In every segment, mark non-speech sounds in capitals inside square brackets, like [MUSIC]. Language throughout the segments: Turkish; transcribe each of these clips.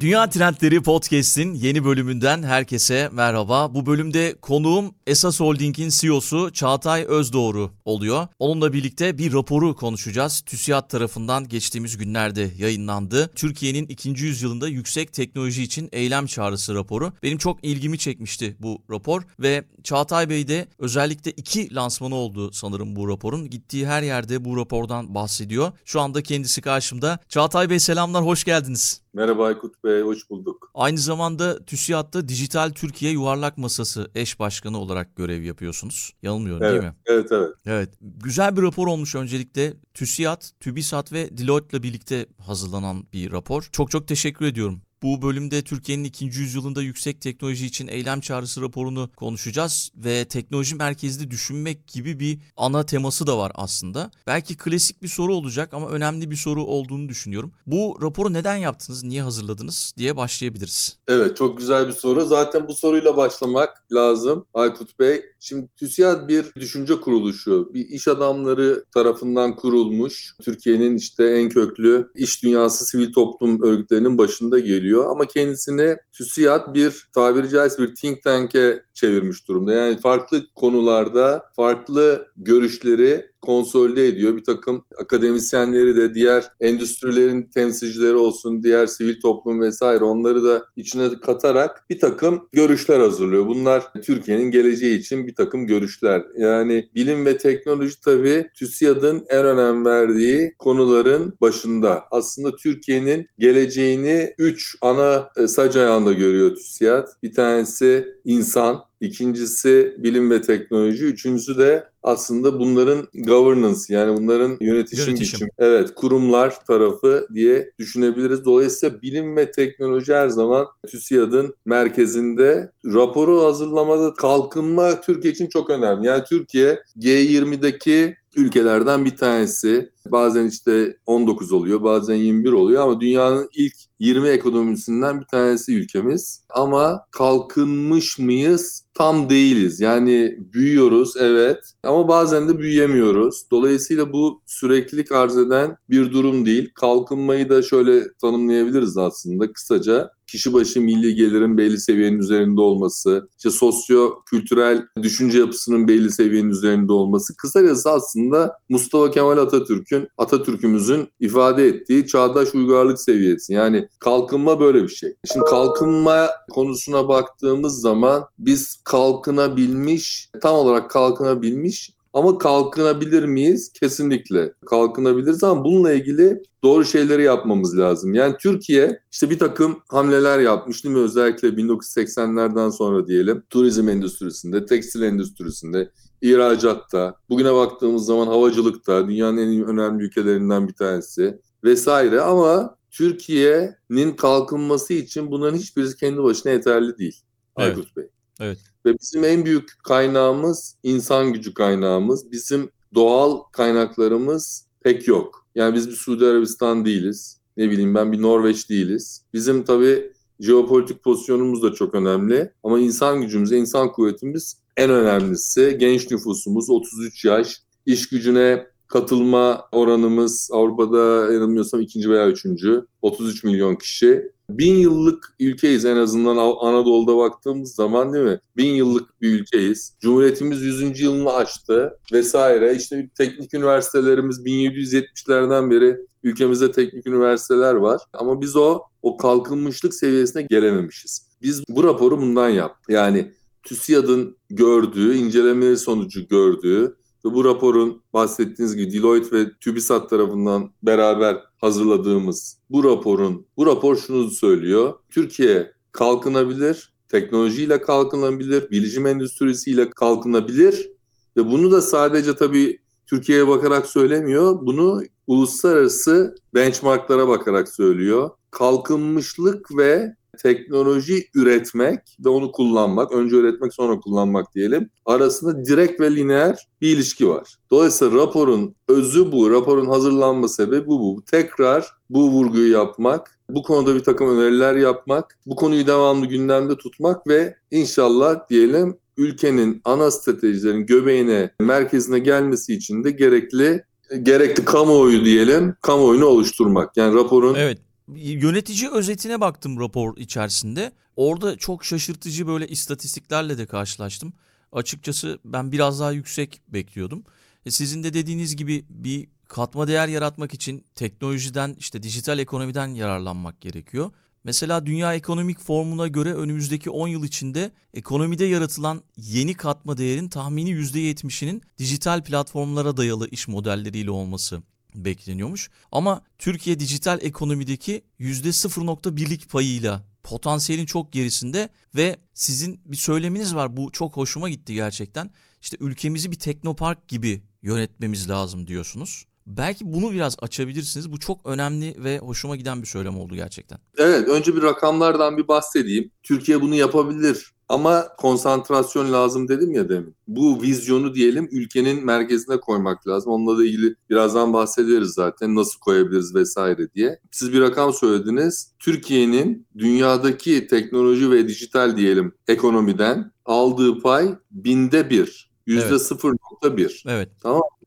Dünya Trendleri Podcast'in yeni bölümünden herkese merhaba. Bu bölümde konuğum Esas Holding'in CEO'su Çağatay Özdoğru oluyor. Onunla birlikte bir raporu konuşacağız. TÜSİAD tarafından geçtiğimiz günlerde yayınlandı. Türkiye'nin ikinci yüzyılında yüksek teknoloji için eylem çağrısı raporu. Benim çok ilgimi çekmişti bu rapor ve Çağatay Bey de özellikle iki lansmanı oldu sanırım bu raporun. Gittiği her yerde bu rapordan bahsediyor. Şu anda kendisi karşımda. Çağatay Bey selamlar, hoş geldiniz. Merhaba Aykut Bey, hoş bulduk. Aynı zamanda TÜSİAD'da Dijital Türkiye Yuvarlak Masası eş başkanı olarak görev yapıyorsunuz. Yanılmıyorum evet, değil mi? Evet, evet. Evet. Güzel bir rapor olmuş öncelikle. TÜSİAD, TÜBİSAT ve Deloitte'la birlikte hazırlanan bir rapor. Çok çok teşekkür ediyorum. Bu bölümde Türkiye'nin ikinci yüzyılında yüksek teknoloji için eylem çağrısı raporunu konuşacağız ve teknoloji merkezli düşünmek gibi bir ana teması da var aslında. Belki klasik bir soru olacak ama önemli bir soru olduğunu düşünüyorum. Bu raporu neden yaptınız, niye hazırladınız diye başlayabiliriz. Evet çok güzel bir soru. Zaten bu soruyla başlamak lazım Aykut Bey. Şimdi TÜSİAD bir düşünce kuruluşu, bir iş adamları tarafından kurulmuş. Türkiye'nin işte en köklü iş dünyası sivil toplum örgütlerinin başında geliyor. Ama kendisini TÜSİAD bir tabiri caizse bir think tank'e çevirmiş durumda. Yani farklı konularda farklı görüşleri konsolide ediyor. Bir takım akademisyenleri de diğer endüstrilerin temsilcileri olsun, diğer sivil toplum vesaire onları da içine katarak bir takım görüşler hazırlıyor. Bunlar Türkiye'nin geleceği için bir takım görüşler. Yani bilim ve teknoloji tabii TÜSİAD'ın en önem verdiği konuların başında. Aslında Türkiye'nin geleceğini üç ana e, sac ayağında görüyor TÜSİAD. Bir tanesi insan, İkincisi bilim ve teknoloji. Üçüncüsü de aslında bunların governance yani bunların yönetişim, yönetişim. biçimi. Evet kurumlar tarafı diye düşünebiliriz. Dolayısıyla bilim ve teknoloji her zaman TÜSİAD'ın merkezinde. Raporu hazırlamada kalkınma Türkiye için çok önemli. Yani Türkiye G20'deki ülkelerden bir tanesi. Bazen işte 19 oluyor, bazen 21 oluyor ama dünyanın ilk 20 ekonomisinden bir tanesi ülkemiz. Ama kalkınmış mıyız? Tam değiliz. Yani büyüyoruz evet ama bazen de büyüyemiyoruz. Dolayısıyla bu süreklilik arz eden bir durum değil. Kalkınmayı da şöyle tanımlayabiliriz aslında kısaca kişi başı milli gelirin belli seviyenin üzerinde olması, işte sosyo-kültürel düşünce yapısının belli seviyenin üzerinde olması. Kısacası aslında Mustafa Kemal Atatürk'ün, Atatürk'ümüzün ifade ettiği çağdaş uygarlık seviyesi. Yani kalkınma böyle bir şey. Şimdi kalkınma konusuna baktığımız zaman biz kalkınabilmiş, tam olarak kalkınabilmiş ama kalkınabilir miyiz? Kesinlikle kalkınabiliriz ama bununla ilgili doğru şeyleri yapmamız lazım. Yani Türkiye işte bir takım hamleler yapmış değil mi? Özellikle 1980'lerden sonra diyelim turizm endüstrisinde, tekstil endüstrisinde, ihracatta, bugüne baktığımız zaman havacılıkta dünyanın en önemli ülkelerinden bir tanesi vesaire ama Türkiye'nin kalkınması için bunların hiçbirisi kendi başına yeterli değil. Evet. Aykut Bey. Evet. Ve bizim en büyük kaynağımız insan gücü kaynağımız. Bizim doğal kaynaklarımız pek yok. Yani biz bir Suudi Arabistan değiliz. Ne bileyim ben bir Norveç değiliz. Bizim tabii jeopolitik pozisyonumuz da çok önemli. Ama insan gücümüz, insan kuvvetimiz en önemlisi. Genç nüfusumuz 33 yaş. İş gücüne katılma oranımız Avrupa'da yanılmıyorsam ikinci veya üçüncü. 33 milyon kişi bin yıllık ülkeyiz en azından Anadolu'da baktığımız zaman değil mi? Bin yıllık bir ülkeyiz. Cumhuriyetimiz 100. yılını açtı vesaire. İşte teknik üniversitelerimiz 1770'lerden beri ülkemizde teknik üniversiteler var. Ama biz o o kalkınmışlık seviyesine gelememişiz. Biz bu raporu bundan yap. Yani TÜSİAD'ın gördüğü, incelemeleri sonucu gördüğü bu raporun bahsettiğiniz gibi Deloitte ve TÜBİSAT tarafından beraber hazırladığımız bu raporun, bu rapor şunu söylüyor. Türkiye kalkınabilir, teknolojiyle kalkınabilir, bilişim endüstrisiyle kalkınabilir ve bunu da sadece tabii Türkiye'ye bakarak söylemiyor. Bunu uluslararası benchmarklara bakarak söylüyor. Kalkınmışlık ve teknoloji üretmek ve onu kullanmak, önce üretmek sonra kullanmak diyelim, arasında direkt ve lineer bir ilişki var. Dolayısıyla raporun özü bu, raporun hazırlanma sebebi bu. Tekrar bu vurguyu yapmak, bu konuda bir takım öneriler yapmak, bu konuyu devamlı gündemde tutmak ve inşallah diyelim ülkenin ana stratejilerin göbeğine, merkezine gelmesi için de gerekli gerekli kamuoyu diyelim, kamuoyunu oluşturmak. Yani raporun Evet. Yönetici özetine baktım rapor içerisinde. Orada çok şaşırtıcı böyle istatistiklerle de karşılaştım. Açıkçası ben biraz daha yüksek bekliyordum. E sizin de dediğiniz gibi bir katma değer yaratmak için teknolojiden işte dijital ekonomiden yararlanmak gerekiyor. Mesela Dünya Ekonomik Formu'na göre önümüzdeki 10 yıl içinde ekonomide yaratılan yeni katma değerin tahmini %70'inin dijital platformlara dayalı iş modelleriyle olması bekleniyormuş. Ama Türkiye dijital ekonomideki %0.1'lik payıyla potansiyelin çok gerisinde ve sizin bir söyleminiz var. Bu çok hoşuma gitti gerçekten. İşte ülkemizi bir teknopark gibi yönetmemiz lazım diyorsunuz. Belki bunu biraz açabilirsiniz. Bu çok önemli ve hoşuma giden bir söylem oldu gerçekten. Evet, önce bir rakamlardan bir bahsedeyim. Türkiye bunu yapabilir ama konsantrasyon lazım dedim ya demin. Bu vizyonu diyelim ülkenin merkezine koymak lazım. Onunla da ilgili birazdan bahsederiz zaten nasıl koyabiliriz vesaire diye. Siz bir rakam söylediniz. Türkiye'nin dünyadaki teknoloji ve dijital diyelim ekonomiden aldığı pay binde bir. Yüzde Evet. 0.1. Evet.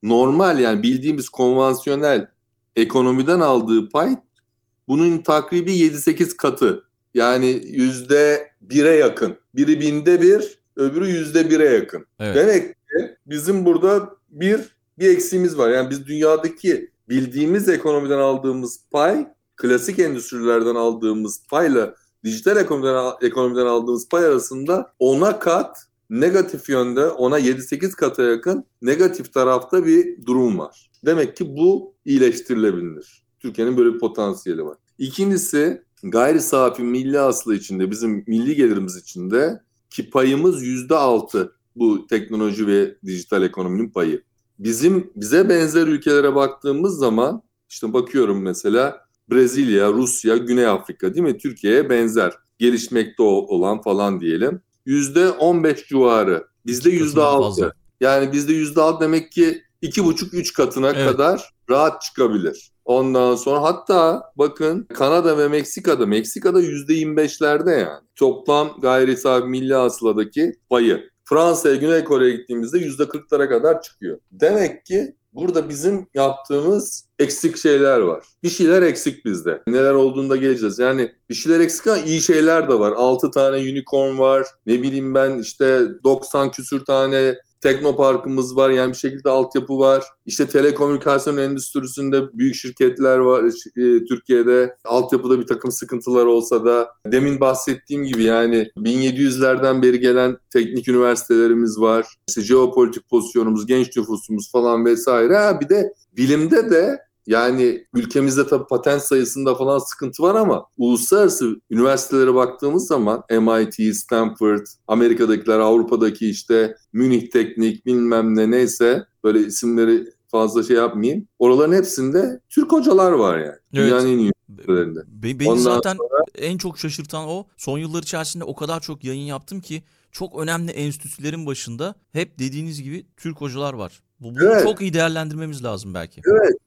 Normal yani bildiğimiz konvansiyonel ekonomiden aldığı pay bunun takribi 7-8 katı. Yani yüzde bire yakın. Biri binde bir, öbürü yüzde bire yakın. Evet. Demek ki bizim burada bir bir eksiğimiz var. Yani biz dünyadaki bildiğimiz ekonomiden aldığımız pay, klasik endüstrilerden aldığımız payla dijital ekonomiden, ekonomiden aldığımız pay arasında ona kat negatif yönde ona 7-8 kata yakın negatif tarafta bir durum var. Demek ki bu iyileştirilebilir. Türkiye'nin böyle bir potansiyeli var. İkincisi gayri safi milli hasıla içinde bizim milli gelirimiz içinde ki payımız %6 bu teknoloji ve dijital ekonominin payı. Bizim bize benzer ülkelere baktığımız zaman işte bakıyorum mesela Brezilya, Rusya, Güney Afrika değil mi? Türkiye'ye benzer gelişmekte olan falan diyelim. %15 civarı. Bizde İki katından %6. fazla. Yani bizde %6 demek ki iki buçuk üç katına Evet. kadar rahat çıkabilir. Ondan sonra hatta bakın Kanada ve Meksika'da Meksika'da %25'lerde yani. Toplam gayri safi milli hasıladaki payı. Fransa'ya, Güney Kore'ye gittiğimizde %40'lara kadar çıkıyor. Demek ki burada bizim yaptığımız eksik şeyler var. Bir şeyler eksik bizde. Neler olduğunda geleceğiz. Yani bir şeyler eksik ama iyi şeyler de var. 6 tane unicorn var. Ne bileyim ben işte 90 küsür tane teknoparkımız var. Yani bir şekilde altyapı var. İşte telekomünikasyon endüstrisinde büyük şirketler var e, Türkiye'de. Altyapıda bir takım sıkıntılar olsa da demin bahsettiğim gibi yani 1700'lerden beri gelen teknik üniversitelerimiz var. İşte jeopolitik pozisyonumuz, genç nüfusumuz falan vesaire. Ha, bir de bilimde de yani ülkemizde tabii patent sayısında falan sıkıntı var ama uluslararası üniversitelere baktığımız zaman MIT, Stanford, Amerika'dakiler, Avrupa'daki işte Münih Teknik bilmem ne neyse böyle isimleri fazla şey yapmayayım. Oraların hepsinde Türk hocalar var yani. Evet. Dünyanın en iyi üniversitelerinde. Be- beni Ondan zaten en çok şaşırtan o. Son yıllar içerisinde o kadar çok yayın yaptım ki çok önemli enstitülerin başında hep dediğiniz gibi Türk hocalar var. Bu, bunu Evet. çok iyi değerlendirmemiz lazım belki.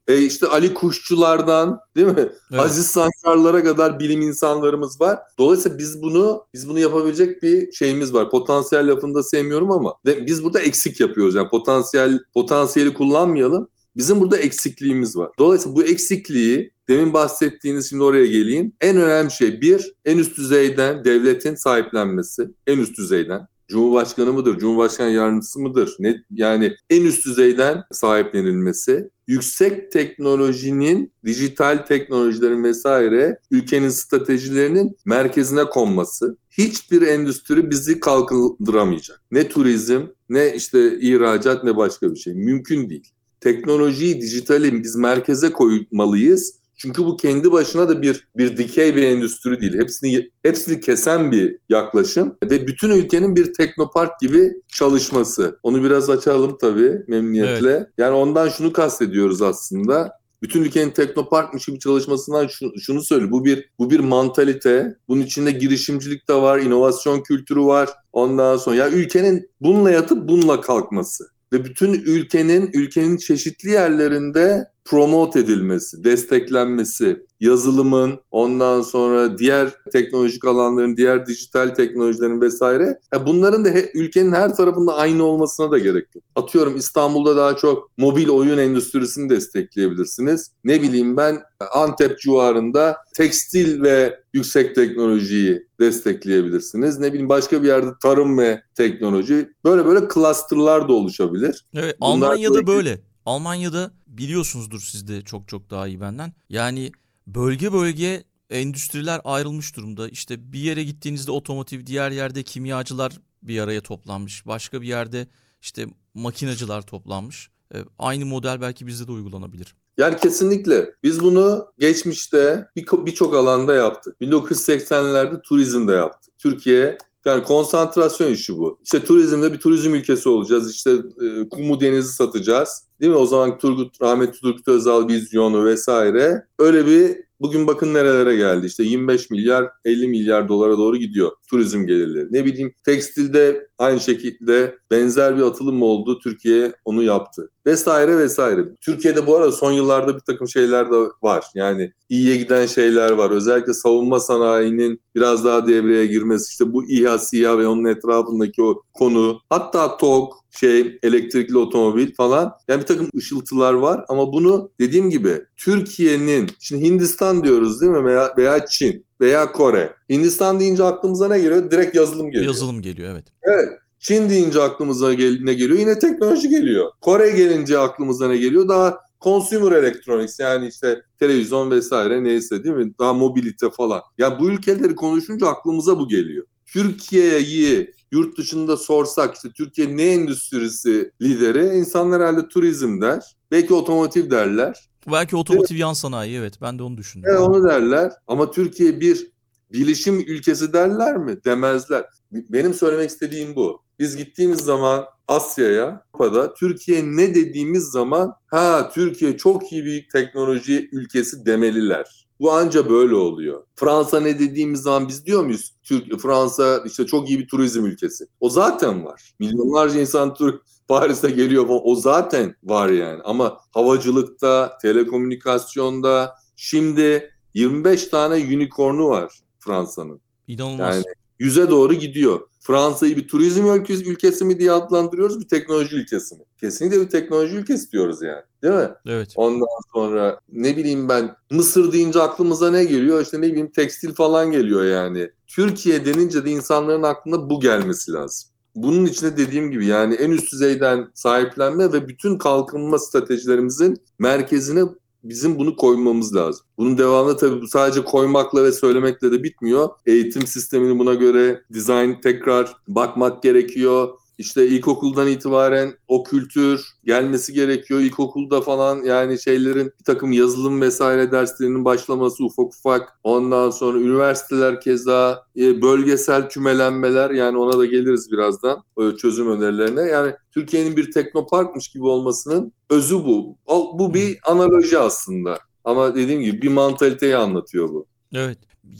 E işte Ali Kuşçulardan değil mi? Evet. Aziz Sancarlara kadar bilim insanlarımız var. Dolayısıyla biz bunu biz bunu yapabilecek bir şeyimiz var. Potansiyel lafını da sevmiyorum ama de, biz burada eksik yapıyoruz. Yani potansiyel potansiyeli kullanmayalım. Bizim burada eksikliğimiz var. Dolayısıyla bu eksikliği demin bahsettiğiniz şimdi oraya geleyim. En önemli şey bir en üst düzeyden devletin sahiplenmesi. En üst düzeyden. Cumhurbaşkanı mıdır, Cumhurbaşkanı yardımcısı mıdır? Ne, yani en üst düzeyden sahiplenilmesi, yüksek teknolojinin, dijital teknolojilerin vesaire ülkenin stratejilerinin merkezine konması. Hiçbir endüstri bizi kalkındıramayacak. Ne turizm, ne işte ihracat, ne başka bir şey. Mümkün değil. Teknolojiyi, dijitali biz merkeze koymalıyız. Çünkü bu kendi başına da bir bir dikey bir endüstri değil. Hepsini hepsini kesen bir yaklaşım ve bütün ülkenin bir teknopark gibi çalışması. Onu biraz açalım tabii memnuniyetle. Yani ondan şunu kastediyoruz aslında. Bütün ülkenin teknoparkmış gibi çalışmasından şunu, şunu söyle. Bu bir bu bir mantalite. Bunun içinde girişimcilik de var, inovasyon kültürü var. Ondan sonra ya ülkenin bununla yatıp bununla kalkması ve bütün ülkenin ülkenin çeşitli yerlerinde promote edilmesi, desteklenmesi, yazılımın, ondan sonra diğer teknolojik alanların, diğer dijital teknolojilerin vesaire. Ya bunların da he, ülkenin her tarafında aynı olmasına da gerek yok. Atıyorum İstanbul'da daha çok mobil oyun endüstrisini destekleyebilirsiniz. Ne bileyim ben Antep civarında tekstil ve yüksek teknolojiyi destekleyebilirsiniz. Ne bileyim başka bir yerde tarım ve teknoloji. Böyle böyle clusterlar da oluşabilir. Evet, Almanya'da böyle. Almanya'da biliyorsunuzdur siz de çok çok daha iyi benden. Yani bölge bölge endüstriler ayrılmış durumda. İşte bir yere gittiğinizde otomotiv, diğer yerde kimyacılar bir araya toplanmış. Başka bir yerde işte makinacılar toplanmış. E, aynı model belki bizde de uygulanabilir. Yani kesinlikle. Biz bunu geçmişte birçok alanda yaptık. 1980'lerde turizmde yaptık. Türkiye yani konsantrasyon işi bu. İşte turizmde bir turizm ülkesi olacağız. İşte e, kumu denizi satacağız. Değil mi? O zaman Turgut, rahmetli Turgut Özal vizyonu vesaire. Öyle bir bugün bakın nerelere geldi. İşte 25 milyar 50 milyar dolara doğru gidiyor turizm gelirleri. Ne bileyim tekstilde aynı şekilde benzer bir atılım oldu? Türkiye onu yaptı. Vesaire vesaire. Türkiye'de bu arada son yıllarda bir takım şeyler de var. Yani iyiye giden şeyler var. Özellikle savunma sanayinin biraz daha devreye girmesi. İşte bu İHA, SİHA ve onun etrafındaki o konu. Hatta TOG, şey elektrikli otomobil falan. Yani bir takım ışıltılar var ama bunu dediğim gibi Türkiye'nin şimdi Hindistan diyoruz değil mi veya, veya Çin veya Kore. Hindistan deyince aklımıza ne geliyor? Direkt yazılım geliyor. Yazılım geliyor evet. Evet. Çin deyince aklımıza ne geliyor? Yine teknoloji geliyor. Kore gelince aklımıza ne geliyor? Daha consumer electronics yani işte televizyon vesaire neyse değil mi? Daha mobilite falan. Ya bu ülkeleri konuşunca aklımıza bu geliyor. Türkiye'yi yurt dışında sorsak işte Türkiye ne endüstrisi lideri? İnsanlar herhalde turizm der. Belki otomotiv derler. Belki otomotiv yan sanayi evet ben de onu düşündüm. Evet onu derler ama Türkiye bir bilişim ülkesi derler mi? Demezler. Benim söylemek istediğim bu. Biz gittiğimiz zaman Asya'ya, Avrupa'da Türkiye ne dediğimiz zaman ha Türkiye çok iyi bir teknoloji ülkesi demeliler. Bu anca böyle oluyor. Fransa ne dediğimiz zaman biz diyor muyuz? Türk, Fransa işte çok iyi bir turizm ülkesi. O zaten var. Milyonlarca insan Türk [LAUGHS] Paris'e geliyor. O zaten var yani. Ama havacılıkta, telekomünikasyonda şimdi 25 tane unicorn'u var Fransa'nın. İnanılmaz. Yani yüze doğru gidiyor. Fransa'yı bir turizm ülkesi mi diye adlandırıyoruz, bir teknoloji ülkesi mi? Kesinlikle bir teknoloji ülkesi diyoruz yani. Değil mi? Evet. Ondan sonra ne bileyim ben Mısır deyince aklımıza ne geliyor? İşte ne bileyim tekstil falan geliyor yani. Türkiye denince de insanların aklına bu gelmesi lazım. Bunun içinde dediğim gibi yani en üst düzeyden sahiplenme ve bütün kalkınma stratejilerimizin merkezine bizim bunu koymamız lazım. Bunun devamında tabii bu sadece koymakla ve söylemekle de bitmiyor. Eğitim sistemini buna göre dizayn tekrar bakmak gerekiyor. İşte ilkokuldan itibaren o kültür gelmesi gerekiyor. İlkokulda falan yani şeylerin bir takım yazılım vesaire derslerinin başlaması ufak ufak. Ondan sonra üniversiteler keza e, bölgesel kümelenmeler yani ona da geliriz birazdan çözüm önerilerine. Yani Türkiye'nin bir teknoparkmış gibi olmasının özü bu. Bu bir analoji aslında. Ama dediğim gibi bir mantaliteyi anlatıyor bu. Evet.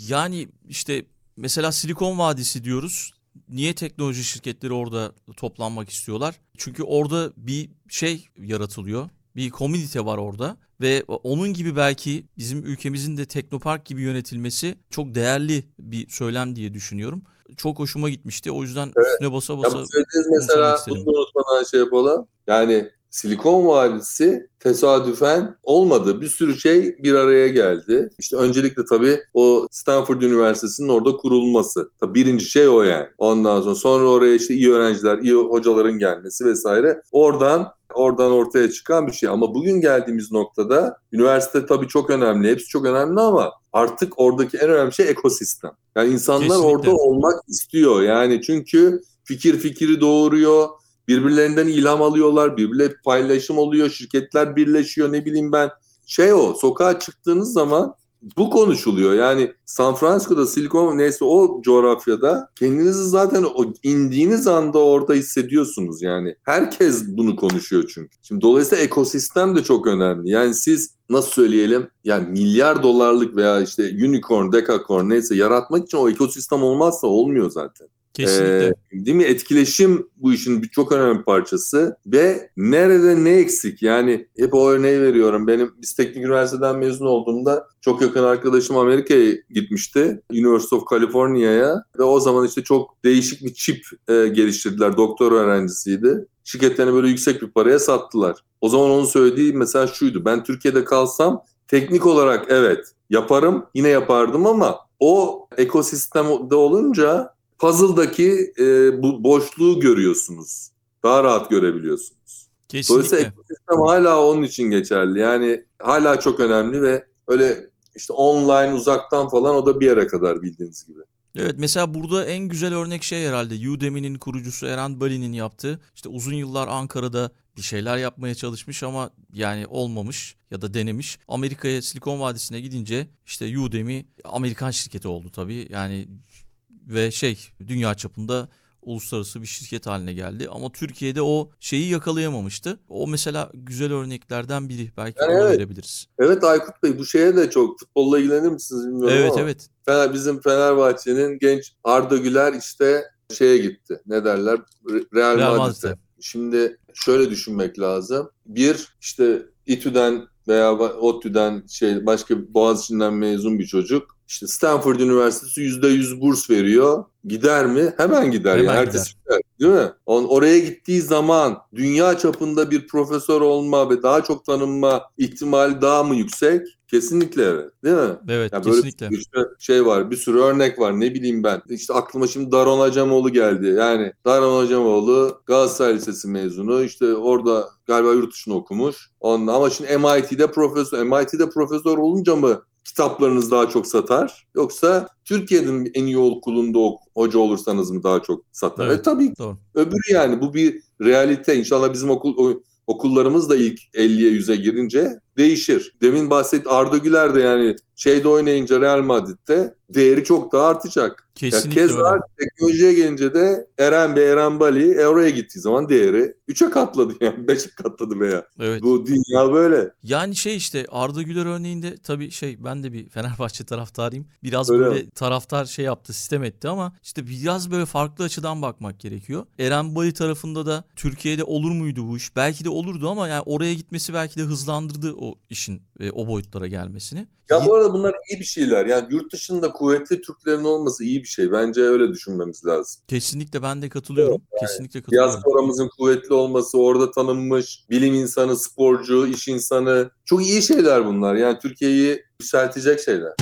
Yani işte mesela Silikon Vadisi diyoruz niye teknoloji şirketleri orada toplanmak istiyorlar? Çünkü orada bir şey yaratılıyor. Bir komünite var orada ve onun gibi belki bizim ülkemizin de teknopark gibi yönetilmesi çok değerli bir söylem diye düşünüyorum. Çok hoşuma gitmişti. O yüzden evet. üstüne basa basa. Ya bu mesela bunu unutmadan şey yapalım. Yani Silikon Vadisi tesadüfen olmadı. Bir sürü şey bir araya geldi. İşte öncelikle tabii o Stanford Üniversitesi'nin orada kurulması. Tabii birinci şey o yani. Ondan sonra sonra oraya işte iyi öğrenciler, iyi hocaların gelmesi vesaire. Oradan oradan ortaya çıkan bir şey. Ama bugün geldiğimiz noktada üniversite tabii çok önemli. Hepsi çok önemli ama artık oradaki en önemli şey ekosistem. Yani insanlar Kesinlikle. orada olmak istiyor. Yani çünkü fikir fikri doğuruyor Birbirlerinden ilham alıyorlar, birbirle paylaşım oluyor, şirketler birleşiyor ne bileyim ben. Şey o, sokağa çıktığınız zaman bu konuşuluyor. Yani San Francisco'da, Silikon neyse o coğrafyada kendinizi zaten o indiğiniz anda orada hissediyorsunuz yani. Herkes bunu konuşuyor çünkü. Şimdi dolayısıyla ekosistem de çok önemli. Yani siz nasıl söyleyelim yani milyar dolarlık veya işte unicorn, decacorn neyse yaratmak için o ekosistem olmazsa olmuyor zaten. Kesinlikle. Ee, değil mi? Etkileşim bu işin çok önemli parçası ve nerede ne eksik? Yani hep o örneği veriyorum. Benim biz teknik üniversiteden mezun olduğumda çok yakın arkadaşım Amerika'ya gitmişti. University of California'ya ve o zaman işte çok değişik bir çip e, geliştirdiler. Doktor öğrencisiydi. Şirketlerini böyle yüksek bir paraya sattılar. O zaman onun söylediği mesela şuydu. Ben Türkiye'de kalsam teknik olarak evet yaparım yine yapardım ama o ekosistemde olunca puzzle'daki e, bu boşluğu görüyorsunuz. Daha rahat görebiliyorsunuz. Kesinlikle. Dolayısıyla ekosistem hala onun için geçerli. Yani hala çok önemli ve öyle işte online uzaktan falan o da bir yere kadar bildiğiniz gibi. Evet mesela burada en güzel örnek şey herhalde Udemy'nin kurucusu Eren Bali'nin yaptığı. İşte uzun yıllar Ankara'da bir şeyler yapmaya çalışmış ama yani olmamış ya da denemiş. Amerika'ya Silikon Vadisi'ne gidince işte Udemy Amerikan şirketi oldu tabii. Yani ve şey dünya çapında uluslararası bir şirket haline geldi. Ama Türkiye'de o şeyi yakalayamamıştı. O mesela güzel örneklerden biri. Belki Yani onu evet. verebiliriz. Evet Aykut Bey bu şeye de çok futbolla ilgilenir misiniz bilmiyorum Evet ama evet. Fener, bizim Fenerbahçe'nin genç Arda Güler işte şeye gitti. Ne derler? Re- Real, Real Madrid'e. Madrid'e. Şimdi şöyle düşünmek lazım. Bir işte İTÜ'den veya ODTÜ'den şey başka Boğaziçi'nden mezun bir çocuk işte Stanford Üniversitesi %100 burs veriyor. Gider mi? Hemen gider. Hemen yani. Ertesi gider. Değil mi? On, oraya gittiği zaman dünya çapında bir profesör olma ve daha çok tanınma ihtimali daha mı yüksek? Kesinlikle evet. Değil mi? Evet Ya böyle kesinlikle. bir sürü şey var, bir sürü örnek var. Ne bileyim ben. İşte aklıma şimdi Daron Acemoğlu geldi. Yani Daron Acemoğlu Galatasaray Lisesi mezunu. İşte orada galiba yurt dışında okumuş. Ondan ama şimdi MIT'de profesör. MIT'de profesör olunca mı kitaplarınız daha çok satar? Yoksa Türkiye'nin en iyi okulunda ok- hoca olursanız mı daha çok satar? Evet. E tabii Doğru. öbürü yani bu bir realite. İnşallah bizim okul okullarımız da ilk 50'ye 100'e girince değişir. Demin bahset Arda Güler de yani şeyde oynayınca Real Madrid'de değeri çok daha artacak. Kesinlikle keza öyle. teknolojiye gelince de Eren Bey, Eren Bali e, oraya gittiği zaman değeri 3'e katladı yani [LAUGHS] 5'e katladı veya. Evet. Bu dünya böyle. Yani şey işte Arda Güler örneğinde tabii şey ben de bir Fenerbahçe taraftarıyım. Biraz Öyle böyle taraftar şey yaptı sistem etti ama işte biraz böyle farklı açıdan bakmak gerekiyor. Eren Bali tarafında da Türkiye'de olur muydu bu iş? Belki de olurdu ama yani oraya gitmesi belki de hızlandırdı o işin e, o boyutlara gelmesini. Ya bu arada bunlar iyi bir şeyler. Yani yurt dışında kuvvetli Türklerin olması iyi bir şey. Bence öyle düşünmemiz lazım. Kesinlikle ben de katılıyorum. Kesinlikle katılıyorum. Diasporamızın kuvvetli olması, orada tanınmış bilim insanı, sporcu, iş insanı. Çok iyi şeyler bunlar. Yani Türkiye'yi yükseltecek şeyler.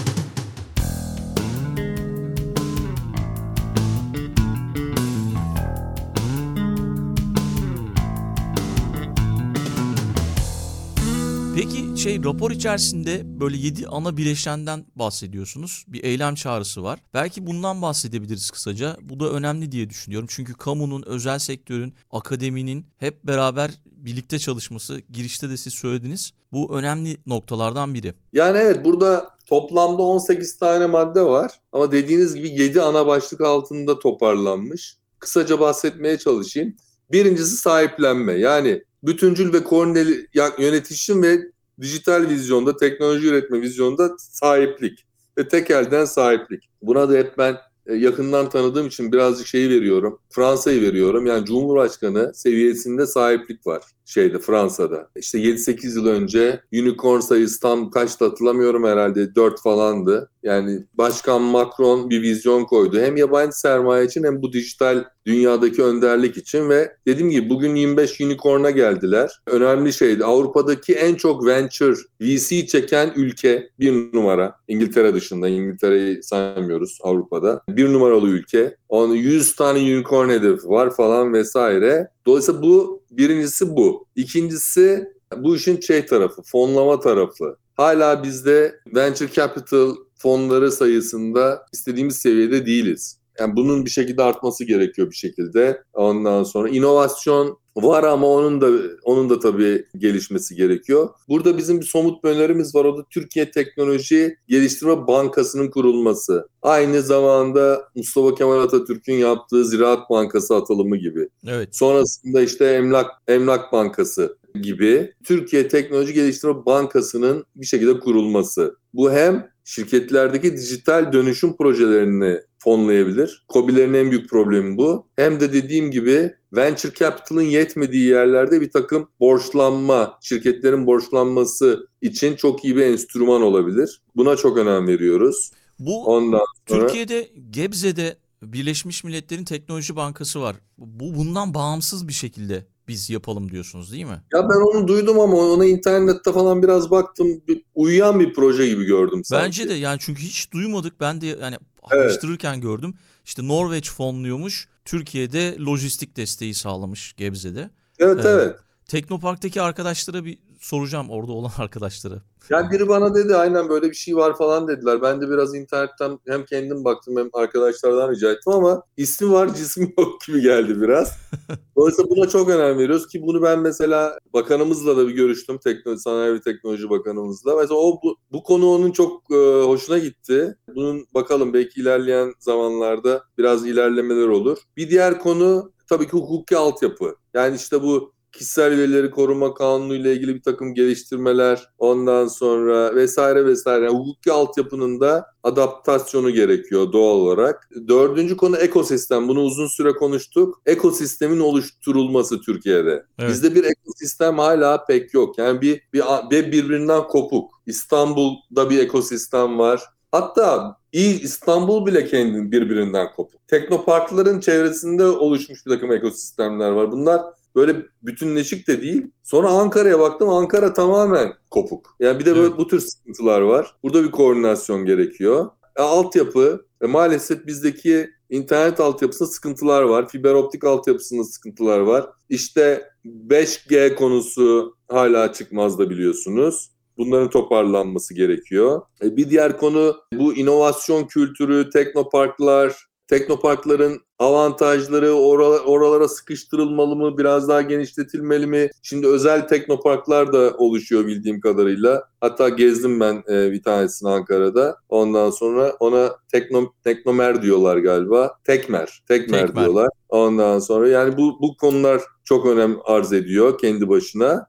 Şey rapor içerisinde böyle 7 ana bileşenden bahsediyorsunuz. Bir eylem çağrısı var. Belki bundan bahsedebiliriz kısaca. Bu da önemli diye düşünüyorum. Çünkü kamunun, özel sektörün, akademinin hep beraber birlikte çalışması, girişte de siz söylediniz. Bu önemli noktalardan biri. Yani evet burada toplamda 18 tane madde var. Ama dediğiniz gibi 7 ana başlık altında toparlanmış. Kısaca bahsetmeye çalışayım. Birincisi sahiplenme. Yani bütüncül ve koordineli yönetişim ve dijital vizyonda, teknoloji üretme vizyonda sahiplik ve tek elden sahiplik. Buna da hep ben e, yakından tanıdığım için birazcık şeyi veriyorum. Fransa'yı veriyorum. Yani Cumhurbaşkanı seviyesinde sahiplik var şeyde Fransa'da. İşte 7-8 yıl önce unicorn sayısı tam kaçtı hatırlamıyorum herhalde 4 falandı. Yani Başkan Macron bir vizyon koydu. Hem yabancı sermaye için hem bu dijital dünyadaki önderlik için ve dediğim gibi bugün 25 unicorn'a geldiler. Önemli şeydi. Avrupa'daki en çok venture VC çeken ülke bir numara. İngiltere dışında. İngiltere'yi saymıyoruz Avrupa'da. Bir numaralı ülke. Onun 100 tane unicorn hedefi var falan vesaire. Dolayısıyla bu birincisi bu. İkincisi bu işin şey tarafı, fonlama tarafı. Hala bizde venture capital fonları sayısında istediğimiz seviyede değiliz. Yani bunun bir şekilde artması gerekiyor bir şekilde. Ondan sonra inovasyon var ama onun da onun da tabii gelişmesi gerekiyor. Burada bizim bir somut bir önerimiz var. O da Türkiye Teknoloji Geliştirme Bankası'nın kurulması. Aynı zamanda Mustafa Kemal Atatürk'ün yaptığı Ziraat Bankası atılımı gibi. Evet. Sonrasında işte Emlak Emlak Bankası gibi Türkiye Teknoloji Geliştirme Bankası'nın bir şekilde kurulması. Bu hem şirketlerdeki dijital dönüşüm projelerini fonlayabilir. COBİ'lerin en büyük problemi bu. Hem de dediğim gibi venture capital'ın yetmediği yerlerde bir takım borçlanma, şirketlerin borçlanması için çok iyi bir enstrüman olabilir. Buna çok önem veriyoruz. Bu Ondan sonra Türkiye'de Gebze'de Birleşmiş Milletler'in Teknoloji Bankası var. Bu bundan bağımsız bir şekilde biz yapalım diyorsunuz değil mi? ya ben onu duydum ama ona internette falan biraz baktım. Bir, uyuyan bir proje gibi gördüm sanki. Bence de yani çünkü hiç duymadık. Ben de yani Evet. araştırırken gördüm. İşte Norveç fonluyormuş. Türkiye'de lojistik desteği sağlamış Gebze'de. Evet Evet. evet. Teknopark'taki arkadaşlara bir soracağım orada olan [LAUGHS] arkadaşlara. Yani biri bana dedi aynen böyle bir şey var falan dediler. Ben de biraz internetten hem kendim baktım hem arkadaşlardan rica ettim ama ismi var [LAUGHS] cismi yok gibi geldi biraz. [LAUGHS] Dolayısıyla buna çok önem veriyoruz ki bunu ben mesela bakanımızla da bir görüştüm. Teknoloji, Sanayi ve Teknoloji Bakanımızla. Mesela o bu, bu konu onun çok e, hoşuna gitti. Bunun bakalım belki ilerleyen zamanlarda biraz ilerlemeler olur. Bir diğer konu tabii ki hukuki altyapı. Yani işte bu kişisel verileri koruma kanunu ile ilgili bir takım geliştirmeler ondan sonra vesaire vesaire yani hukuki altyapının da adaptasyonu gerekiyor doğal olarak. Dördüncü konu ekosistem. Bunu uzun süre konuştuk. Ekosistemin oluşturulması Türkiye'de. Evet. Bizde bir ekosistem hala pek yok. Yani bir, bir, bir birbirinden kopuk. İstanbul'da bir ekosistem var. Hatta iyi İstanbul bile kendin birbirinden kopuk. Teknoparkların çevresinde oluşmuş bir takım ekosistemler var. Bunlar böyle bütünleşik de değil. Sonra Ankara'ya baktım. Ankara tamamen kopuk. Yani bir de böyle Evet. bu tür sıkıntılar var. Burada bir koordinasyon gerekiyor. E, altyapı e, maalesef bizdeki internet altyapısında sıkıntılar var. Fiber optik altyapısında sıkıntılar var. İşte 5G konusu hala çıkmazda biliyorsunuz. Bunların toparlanması gerekiyor. E, Bir diğer konu bu inovasyon kültürü, teknoparklar, teknoparkların avantajları oralara, oralara sıkıştırılmalı mı, biraz daha genişletilmeli mi? Şimdi özel teknoparklar da oluşuyor bildiğim kadarıyla. Hatta gezdim ben e, bir tanesini Ankara'da. Ondan sonra ona tekno, teknomer diyorlar galiba. Tekmer, tekmer, Tekmer. diyorlar. Ondan sonra yani bu, bu konular çok önem arz ediyor kendi başına.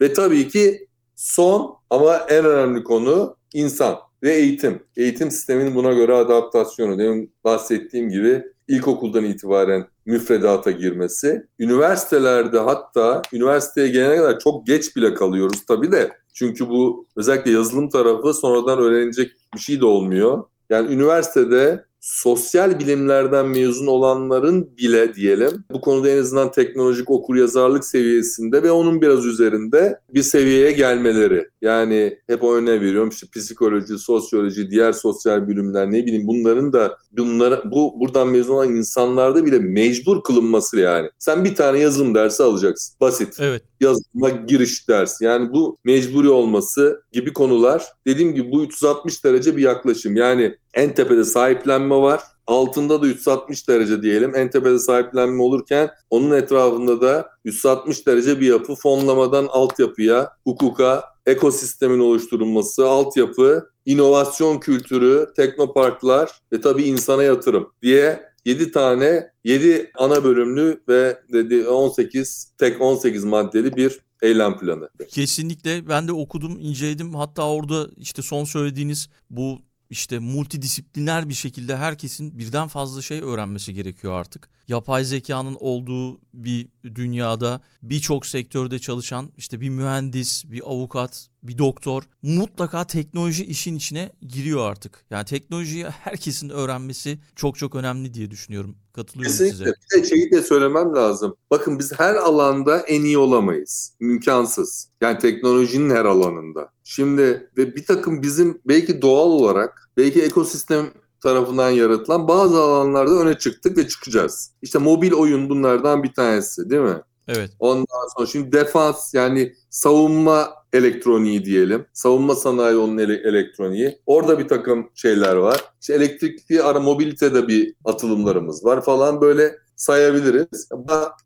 Ve tabii ki son ama en önemli konu insan ve eğitim. Eğitim sisteminin buna göre adaptasyonu. Demin bahsettiğim gibi ilkokuldan itibaren müfredata girmesi. Üniversitelerde hatta üniversiteye gelene kadar çok geç bile kalıyoruz tabii de. Çünkü bu özellikle yazılım tarafı sonradan öğrenecek bir şey de olmuyor. Yani üniversitede sosyal bilimlerden mezun olanların bile diyelim bu konuda en azından teknolojik okuryazarlık seviyesinde ve onun biraz üzerinde bir seviyeye gelmeleri. Yani hep o örneği veriyorum işte psikoloji, sosyoloji, diğer sosyal bilimler ne bileyim bunların da bunlara bu buradan mezun olan insanlarda bile mecbur kılınması yani. Sen bir tane yazılım dersi alacaksın. Basit Evet. yazılıma giriş dersi. Yani bu mecburi olması gibi konular. Dediğim gibi bu 360 derece bir yaklaşım. Yani en tepede sahiplenme var. Altında da 360 derece diyelim. En tepede sahiplenme olurken onun etrafında da 160 derece bir yapı fonlamadan altyapıya, hukuka, ekosistemin oluşturulması, altyapı, inovasyon kültürü, teknoparklar ve tabii insana yatırım diye 7 tane 7 ana bölümlü ve dedi 18 tek 18 maddeli bir eylem planı. Kesinlikle ben de okudum, inceledim. Hatta orada işte son söylediğiniz bu işte multidisipliner bir şekilde herkesin birden fazla şey öğrenmesi gerekiyor artık. Yapay zekanın olduğu bir dünyada birçok sektörde çalışan işte bir mühendis, bir avukat, bir doktor mutlaka teknoloji işin içine giriyor artık. Yani teknolojiyi herkesin öğrenmesi çok çok önemli diye düşünüyorum. Katılıyorum Kesinlikle. size. Bir şeyi de söylemem lazım. Bakın biz her alanda en iyi olamayız. İmkansız. Yani teknolojinin her alanında. Şimdi ve bir takım bizim belki doğal olarak belki ekosistem tarafından yaratılan bazı alanlarda öne çıktık ve çıkacağız. İşte mobil oyun bunlardan bir tanesi değil mi? Evet. Ondan sonra şimdi defans yani savunma elektroniği diyelim. Savunma sanayi onun ele- elektroniği. Orada bir takım şeyler var. İşte elektrikli ara mobilitede bir atılımlarımız var falan böyle sayabiliriz.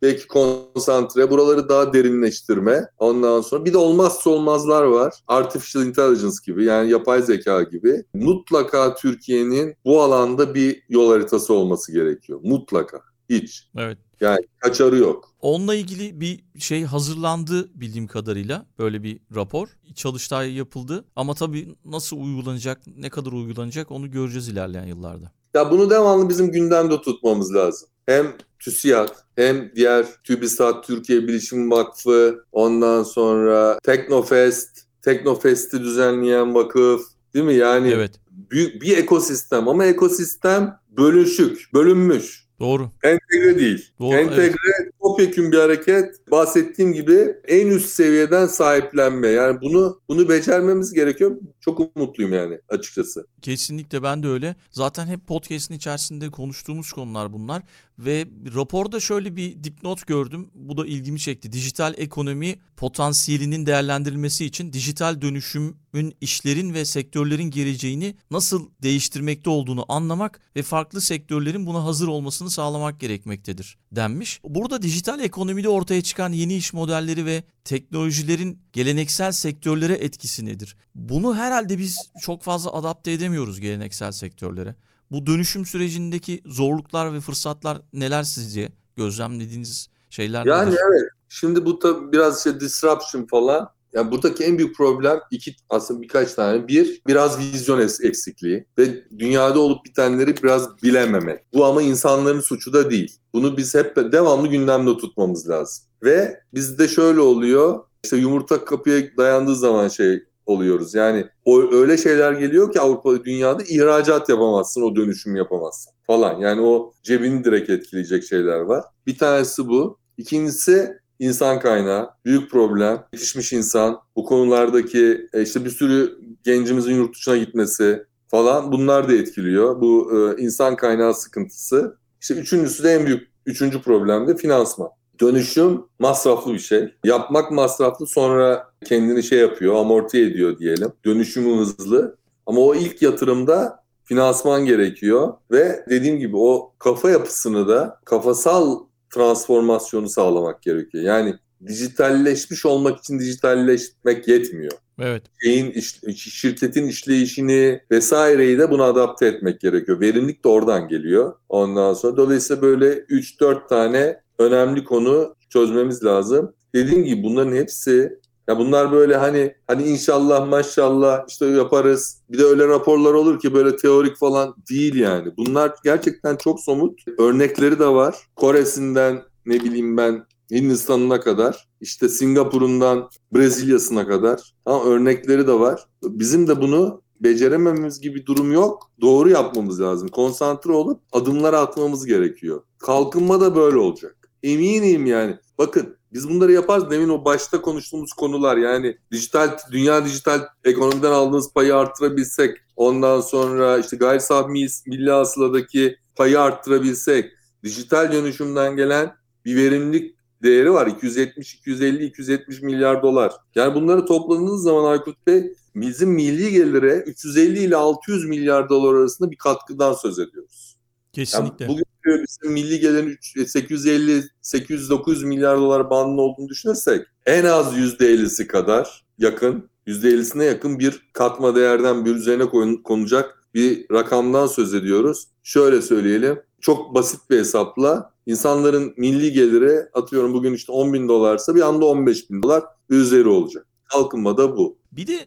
Belki konsantre, buraları daha derinleştirme. Ondan sonra bir de olmazsa olmazlar var. Artificial intelligence gibi yani yapay zeka gibi. Mutlaka Türkiye'nin bu alanda bir yol haritası olması gerekiyor. Mutlaka. Hiç. Evet. Yani kaçarı yok. Onunla ilgili bir şey hazırlandı bildiğim kadarıyla. Böyle bir rapor. Çalıştay yapıldı. Ama tabii nasıl uygulanacak, ne kadar uygulanacak onu göreceğiz ilerleyen yıllarda. Ya bunu devamlı bizim gündemde tutmamız lazım. Hem TÜSİAD hem diğer TÜBİSAT, Türkiye Bilişim Vakfı, ondan sonra Teknofest, Teknofest'i düzenleyen vakıf değil mi? Yani Evet. büyük bir ekosistem ama ekosistem bölüşük, bölünmüş. Doğru. Entegre değil. Doğru, Entegre evet. topyekun bir hareket. Bahsettiğim gibi en üst seviyeden sahiplenme. Yani bunu bunu becermemiz gerekiyor. Çok umutluyum yani açıkçası. Kesinlikle ben de öyle. Zaten hep podcast'in içerisinde konuştuğumuz konular bunlar ve raporda şöyle bir dipnot gördüm. Bu da ilgimi çekti. Dijital ekonomi potansiyelinin değerlendirilmesi için dijital dönüşümün işlerin ve sektörlerin geleceğini nasıl değiştirmekte olduğunu anlamak ve farklı sektörlerin buna hazır olmasını sağlamak gerekmektedir denmiş. Burada dijital ekonomide ortaya çıkan yeni iş modelleri ve teknolojilerin geleneksel sektörlere etkisi nedir? Bunu herhalde biz çok fazla adapte edemiyoruz geleneksel sektörlere. Bu dönüşüm sürecindeki zorluklar ve fırsatlar neler sizce? Gözlemlediğiniz şeyler Yani nedir? evet. Şimdi bu tabii biraz işte disruption falan. Yani buradaki en büyük problem iki aslında birkaç tane. Bir, biraz vizyon eksikliği ve dünyada olup bitenleri biraz bilememek. Bu ama insanların suçu da değil. Bunu biz hep devamlı gündemde tutmamız lazım. Ve bizde şöyle oluyor. İşte yumurta kapıya dayandığı zaman şey oluyoruz. Yani o öyle şeyler geliyor ki Avrupa dünyada ihracat yapamazsın, o dönüşüm yapamazsın falan. Yani o cebini direkt etkileyecek şeyler var. Bir tanesi bu. İkincisi insan kaynağı. Büyük problem. Yetişmiş insan. Bu konulardaki e, işte bir sürü gencimizin yurt dışına gitmesi falan bunlar da etkiliyor. Bu e, insan kaynağı sıkıntısı. İşte üçüncüsü de en büyük üçüncü problem de finansman. Dönüşüm masraflı bir şey. Yapmak masraflı sonra kendini şey yapıyor, amorti ediyor diyelim. Dönüşümü hızlı. Ama o ilk yatırımda finansman gerekiyor ve dediğim gibi o kafa yapısını da kafasal transformasyonu sağlamak gerekiyor. Yani dijitalleşmiş olmak için dijitalleşmek yetmiyor. Evet. Şeyin iş- şirketin işleyişini vesaireyi de buna adapte etmek gerekiyor. Verimlilik de oradan geliyor. Ondan sonra dolayısıyla böyle 3-4 tane önemli konu çözmemiz lazım. Dediğim gibi bunların hepsi ya bunlar böyle hani hani inşallah maşallah işte yaparız. Bir de öyle raporlar olur ki böyle teorik falan değil yani. Bunlar gerçekten çok somut. Örnekleri de var. Kore'sinden ne bileyim ben Hindistan'ına kadar, işte Singapur'undan Brezilya'sına kadar ama örnekleri de var. Bizim de bunu beceremememiz gibi durum yok. Doğru yapmamız lazım. Konsantre olup adımlar atmamız gerekiyor. Kalkınma da böyle olacak. Eminim yani. Bakın biz bunları yaparız. Demin o başta konuştuğumuz konular yani dijital dünya dijital ekonomiden aldığımız payı arttırabilsek, ondan sonra işte gayri safi milli hasıladaki payı arttırabilsek, dijital dönüşümden gelen bir verimlilik değeri var. 270, 250, 270 milyar dolar. Yani bunları topladığınız zaman Aykut Bey bizim milli gelire 350 ile 600 milyar dolar arasında bir katkıdan söz ediyoruz. Yani Kesinlikle. bugün bizim milli gelirin 850 800 900 milyar dolar bandında olduğunu düşünürsek en az %50'si kadar yakın %50'sine yakın bir katma değerden bir üzerine konacak bir rakamdan söz ediyoruz. Şöyle söyleyelim. Çok basit bir hesapla insanların milli geliri atıyorum bugün işte 10 bin dolarsa bir anda 15 bin dolar üzeri olacak. Kalkınma da bu. Bir de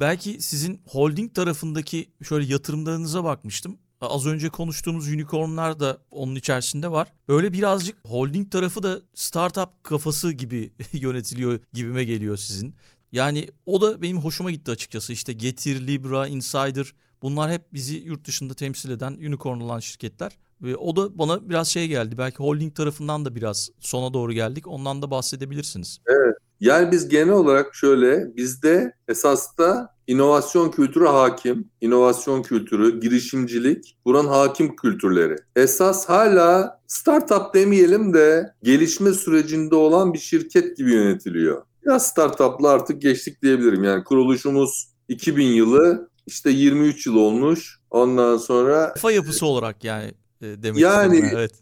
belki sizin holding tarafındaki şöyle yatırımlarınıza bakmıştım. Az önce konuştuğumuz unicornlar da onun içerisinde var. Böyle birazcık holding tarafı da startup kafası gibi [LAUGHS] yönetiliyor gibime geliyor sizin. Yani o da benim hoşuma gitti açıkçası. İşte Getir, Libra, Insider bunlar hep bizi yurt dışında temsil eden unicorn olan şirketler. Ve o da bana biraz şey geldi. Belki holding tarafından da biraz sona doğru geldik. Ondan da bahsedebilirsiniz. Yani biz genel olarak şöyle bizde esas da inovasyon kültürü hakim. İnovasyon kültürü, girişimcilik buranın hakim kültürleri. Esas hala startup demeyelim de gelişme sürecinde olan bir şirket gibi yönetiliyor. Ya startup'la artık geçtik diyebilirim. Yani kuruluşumuz 2000 yılı işte 23 yıl olmuş. Ondan sonra Kafa yapısı olarak yani e, demek Yani- evet.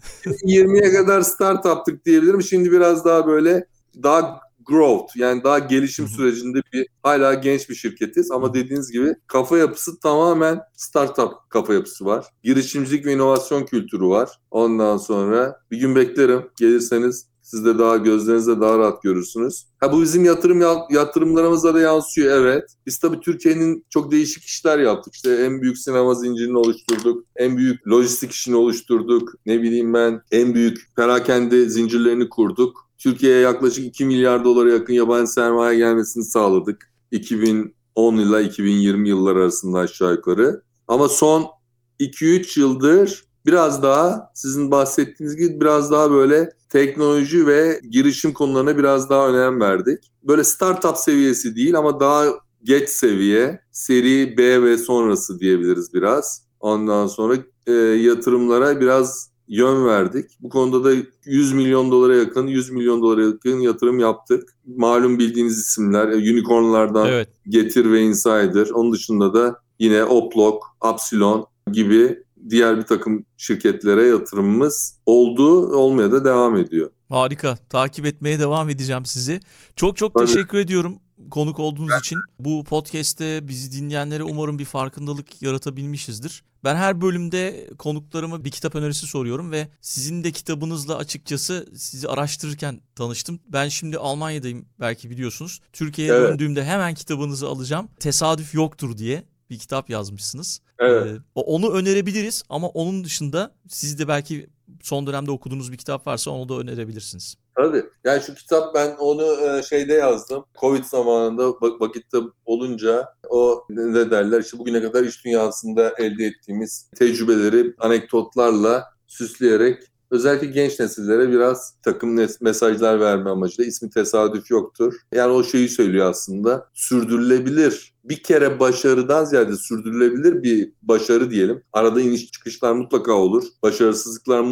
20'ye kadar startup'tık diyebilirim. Şimdi biraz daha böyle daha growth yani daha gelişim sürecinde bir hala genç bir şirketiz ama dediğiniz gibi kafa yapısı tamamen startup kafa yapısı var. Girişimcilik ve inovasyon kültürü var. Ondan sonra bir gün beklerim gelirseniz siz de daha gözlerinizle daha rahat görürsünüz. Ha bu bizim yatırım yatırımlarımıza da yansıyor evet. Biz tabii Türkiye'nin çok değişik işler yaptık. İşte en büyük sinema zincirini oluşturduk. En büyük lojistik işini oluşturduk. Ne bileyim ben en büyük perakende zincirlerini kurduk. Türkiye'ye yaklaşık 2 milyar dolara yakın yabancı sermaye gelmesini sağladık. 2010 ile 2020 yıllar arasında aşağı yukarı. Ama son 2-3 yıldır biraz daha sizin bahsettiğiniz gibi biraz daha böyle teknoloji ve girişim konularına biraz daha önem verdik. Böyle startup seviyesi değil ama daha geç seviye, seri B ve sonrası diyebiliriz biraz. Ondan sonra e, yatırımlara biraz yön verdik. Bu konuda da 100 milyon dolara yakın, 100 milyon dolara yakın yatırım yaptık. Malum bildiğiniz isimler, e, unicornlardan evet. Getir ve Insider. Onun dışında da yine Oplok, Upsilon gibi diğer bir takım şirketlere yatırımımız oldu, olmaya da devam ediyor. Harika. Takip etmeye devam edeceğim sizi. Çok çok Tabii. teşekkür ediyorum konuk olduğunuz için. Bu podcast'te bizi dinleyenlere umarım bir farkındalık yaratabilmişizdir. Ben her bölümde konuklarıma bir kitap önerisi soruyorum ve sizin de kitabınızla açıkçası sizi araştırırken tanıştım. Ben şimdi Almanya'dayım belki biliyorsunuz. Türkiye'ye evet. döndüğümde hemen kitabınızı alacağım. Tesadüf yoktur diye bir kitap yazmışsınız. Evet. Ee, onu önerebiliriz ama onun dışında siz de belki son dönemde okuduğunuz bir kitap varsa onu da önerebilirsiniz. Tabii. Yani şu kitap ben onu e, şeyde yazdım. Covid zamanında vakitte olunca o ne derler işte bugüne kadar iş dünyasında elde ettiğimiz tecrübeleri anekdotlarla süsleyerek özellikle genç nesillere biraz takım mesajlar verme amacıyla ismi tesadüf yoktur. Yani o şeyi söylüyor aslında. Sürdürülebilir bir kere başarıdan ziyade sürdürülebilir bir başarı diyelim. Arada iniş çıkışlar mutlaka olur. Başarısızlıklar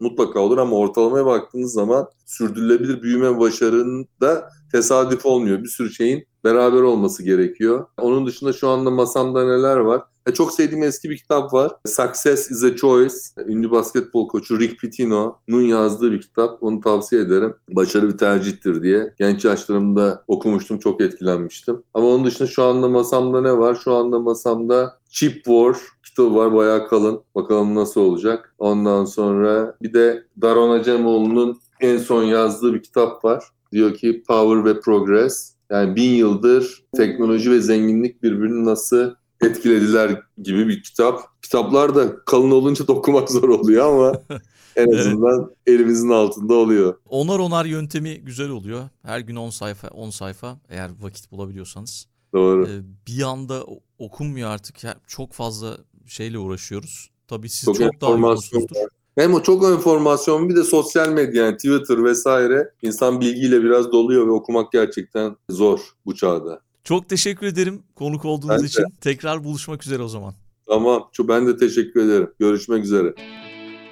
mutlaka olur ama ortalamaya baktığınız zaman sürdürülebilir büyüme başarının da tesadüf olmuyor. Bir sürü şeyin beraber olması gerekiyor. Onun dışında şu anda masamda neler var? E, çok sevdiğim eski bir kitap var. Success is a Choice. Ünlü basketbol koçu Rick Pitino'nun yazdığı bir kitap. Onu tavsiye ederim. Başarı bir tercihtir diye. Genç yaşlarımda okumuştum. Çok etkilenmiştim. Ama onun dışında şu anda masamda ne var? Şu anda masamda Chip War kitabı var. Bayağı kalın. Bakalım nasıl olacak. Ondan sonra bir de Daron Acemoğlu'nun en son yazdığı bir kitap var. Diyor ki Power ve Progress. Yani bin yıldır teknoloji ve zenginlik birbirini nasıl etkilediler gibi bir kitap. Kitaplar da kalın olunca [LAUGHS] dokumak zor oluyor ama en azından evet. elimizin altında oluyor. Onar onar yöntemi güzel oluyor. Her gün 10 sayfa 10 sayfa eğer vakit bulabiliyorsanız. Doğru. Ee, bir anda okunmuyor artık. Çok fazla şeyle uğraşıyoruz. Tabii siz çok, çok daha yoğunsunuzdur. Hem o çok informasyon bir de sosyal medya yani Twitter vesaire insan bilgiyle biraz doluyor ve okumak gerçekten zor bu çağda. Çok teşekkür ederim konuk olduğunuz ben için. De. Tekrar buluşmak üzere o zaman. Tamam. Ben de teşekkür ederim. Görüşmek üzere.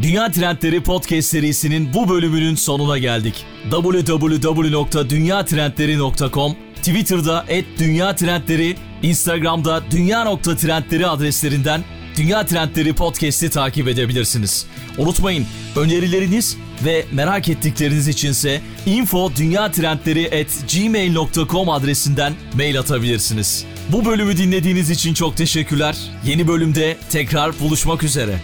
Dünya Trendleri Podcast serisinin bu bölümünün sonuna geldik. www.dünyatrendleri.com Twitter'da @dünyatrendleri, Instagram'da dünya.trendleri adreslerinden Dünya Trendleri Podcast'i takip edebilirsiniz. Unutmayın önerileriniz ve merak ettikleriniz içinse info gmail.com adresinden mail atabilirsiniz. Bu bölümü dinlediğiniz için çok teşekkürler. Yeni bölümde tekrar buluşmak üzere.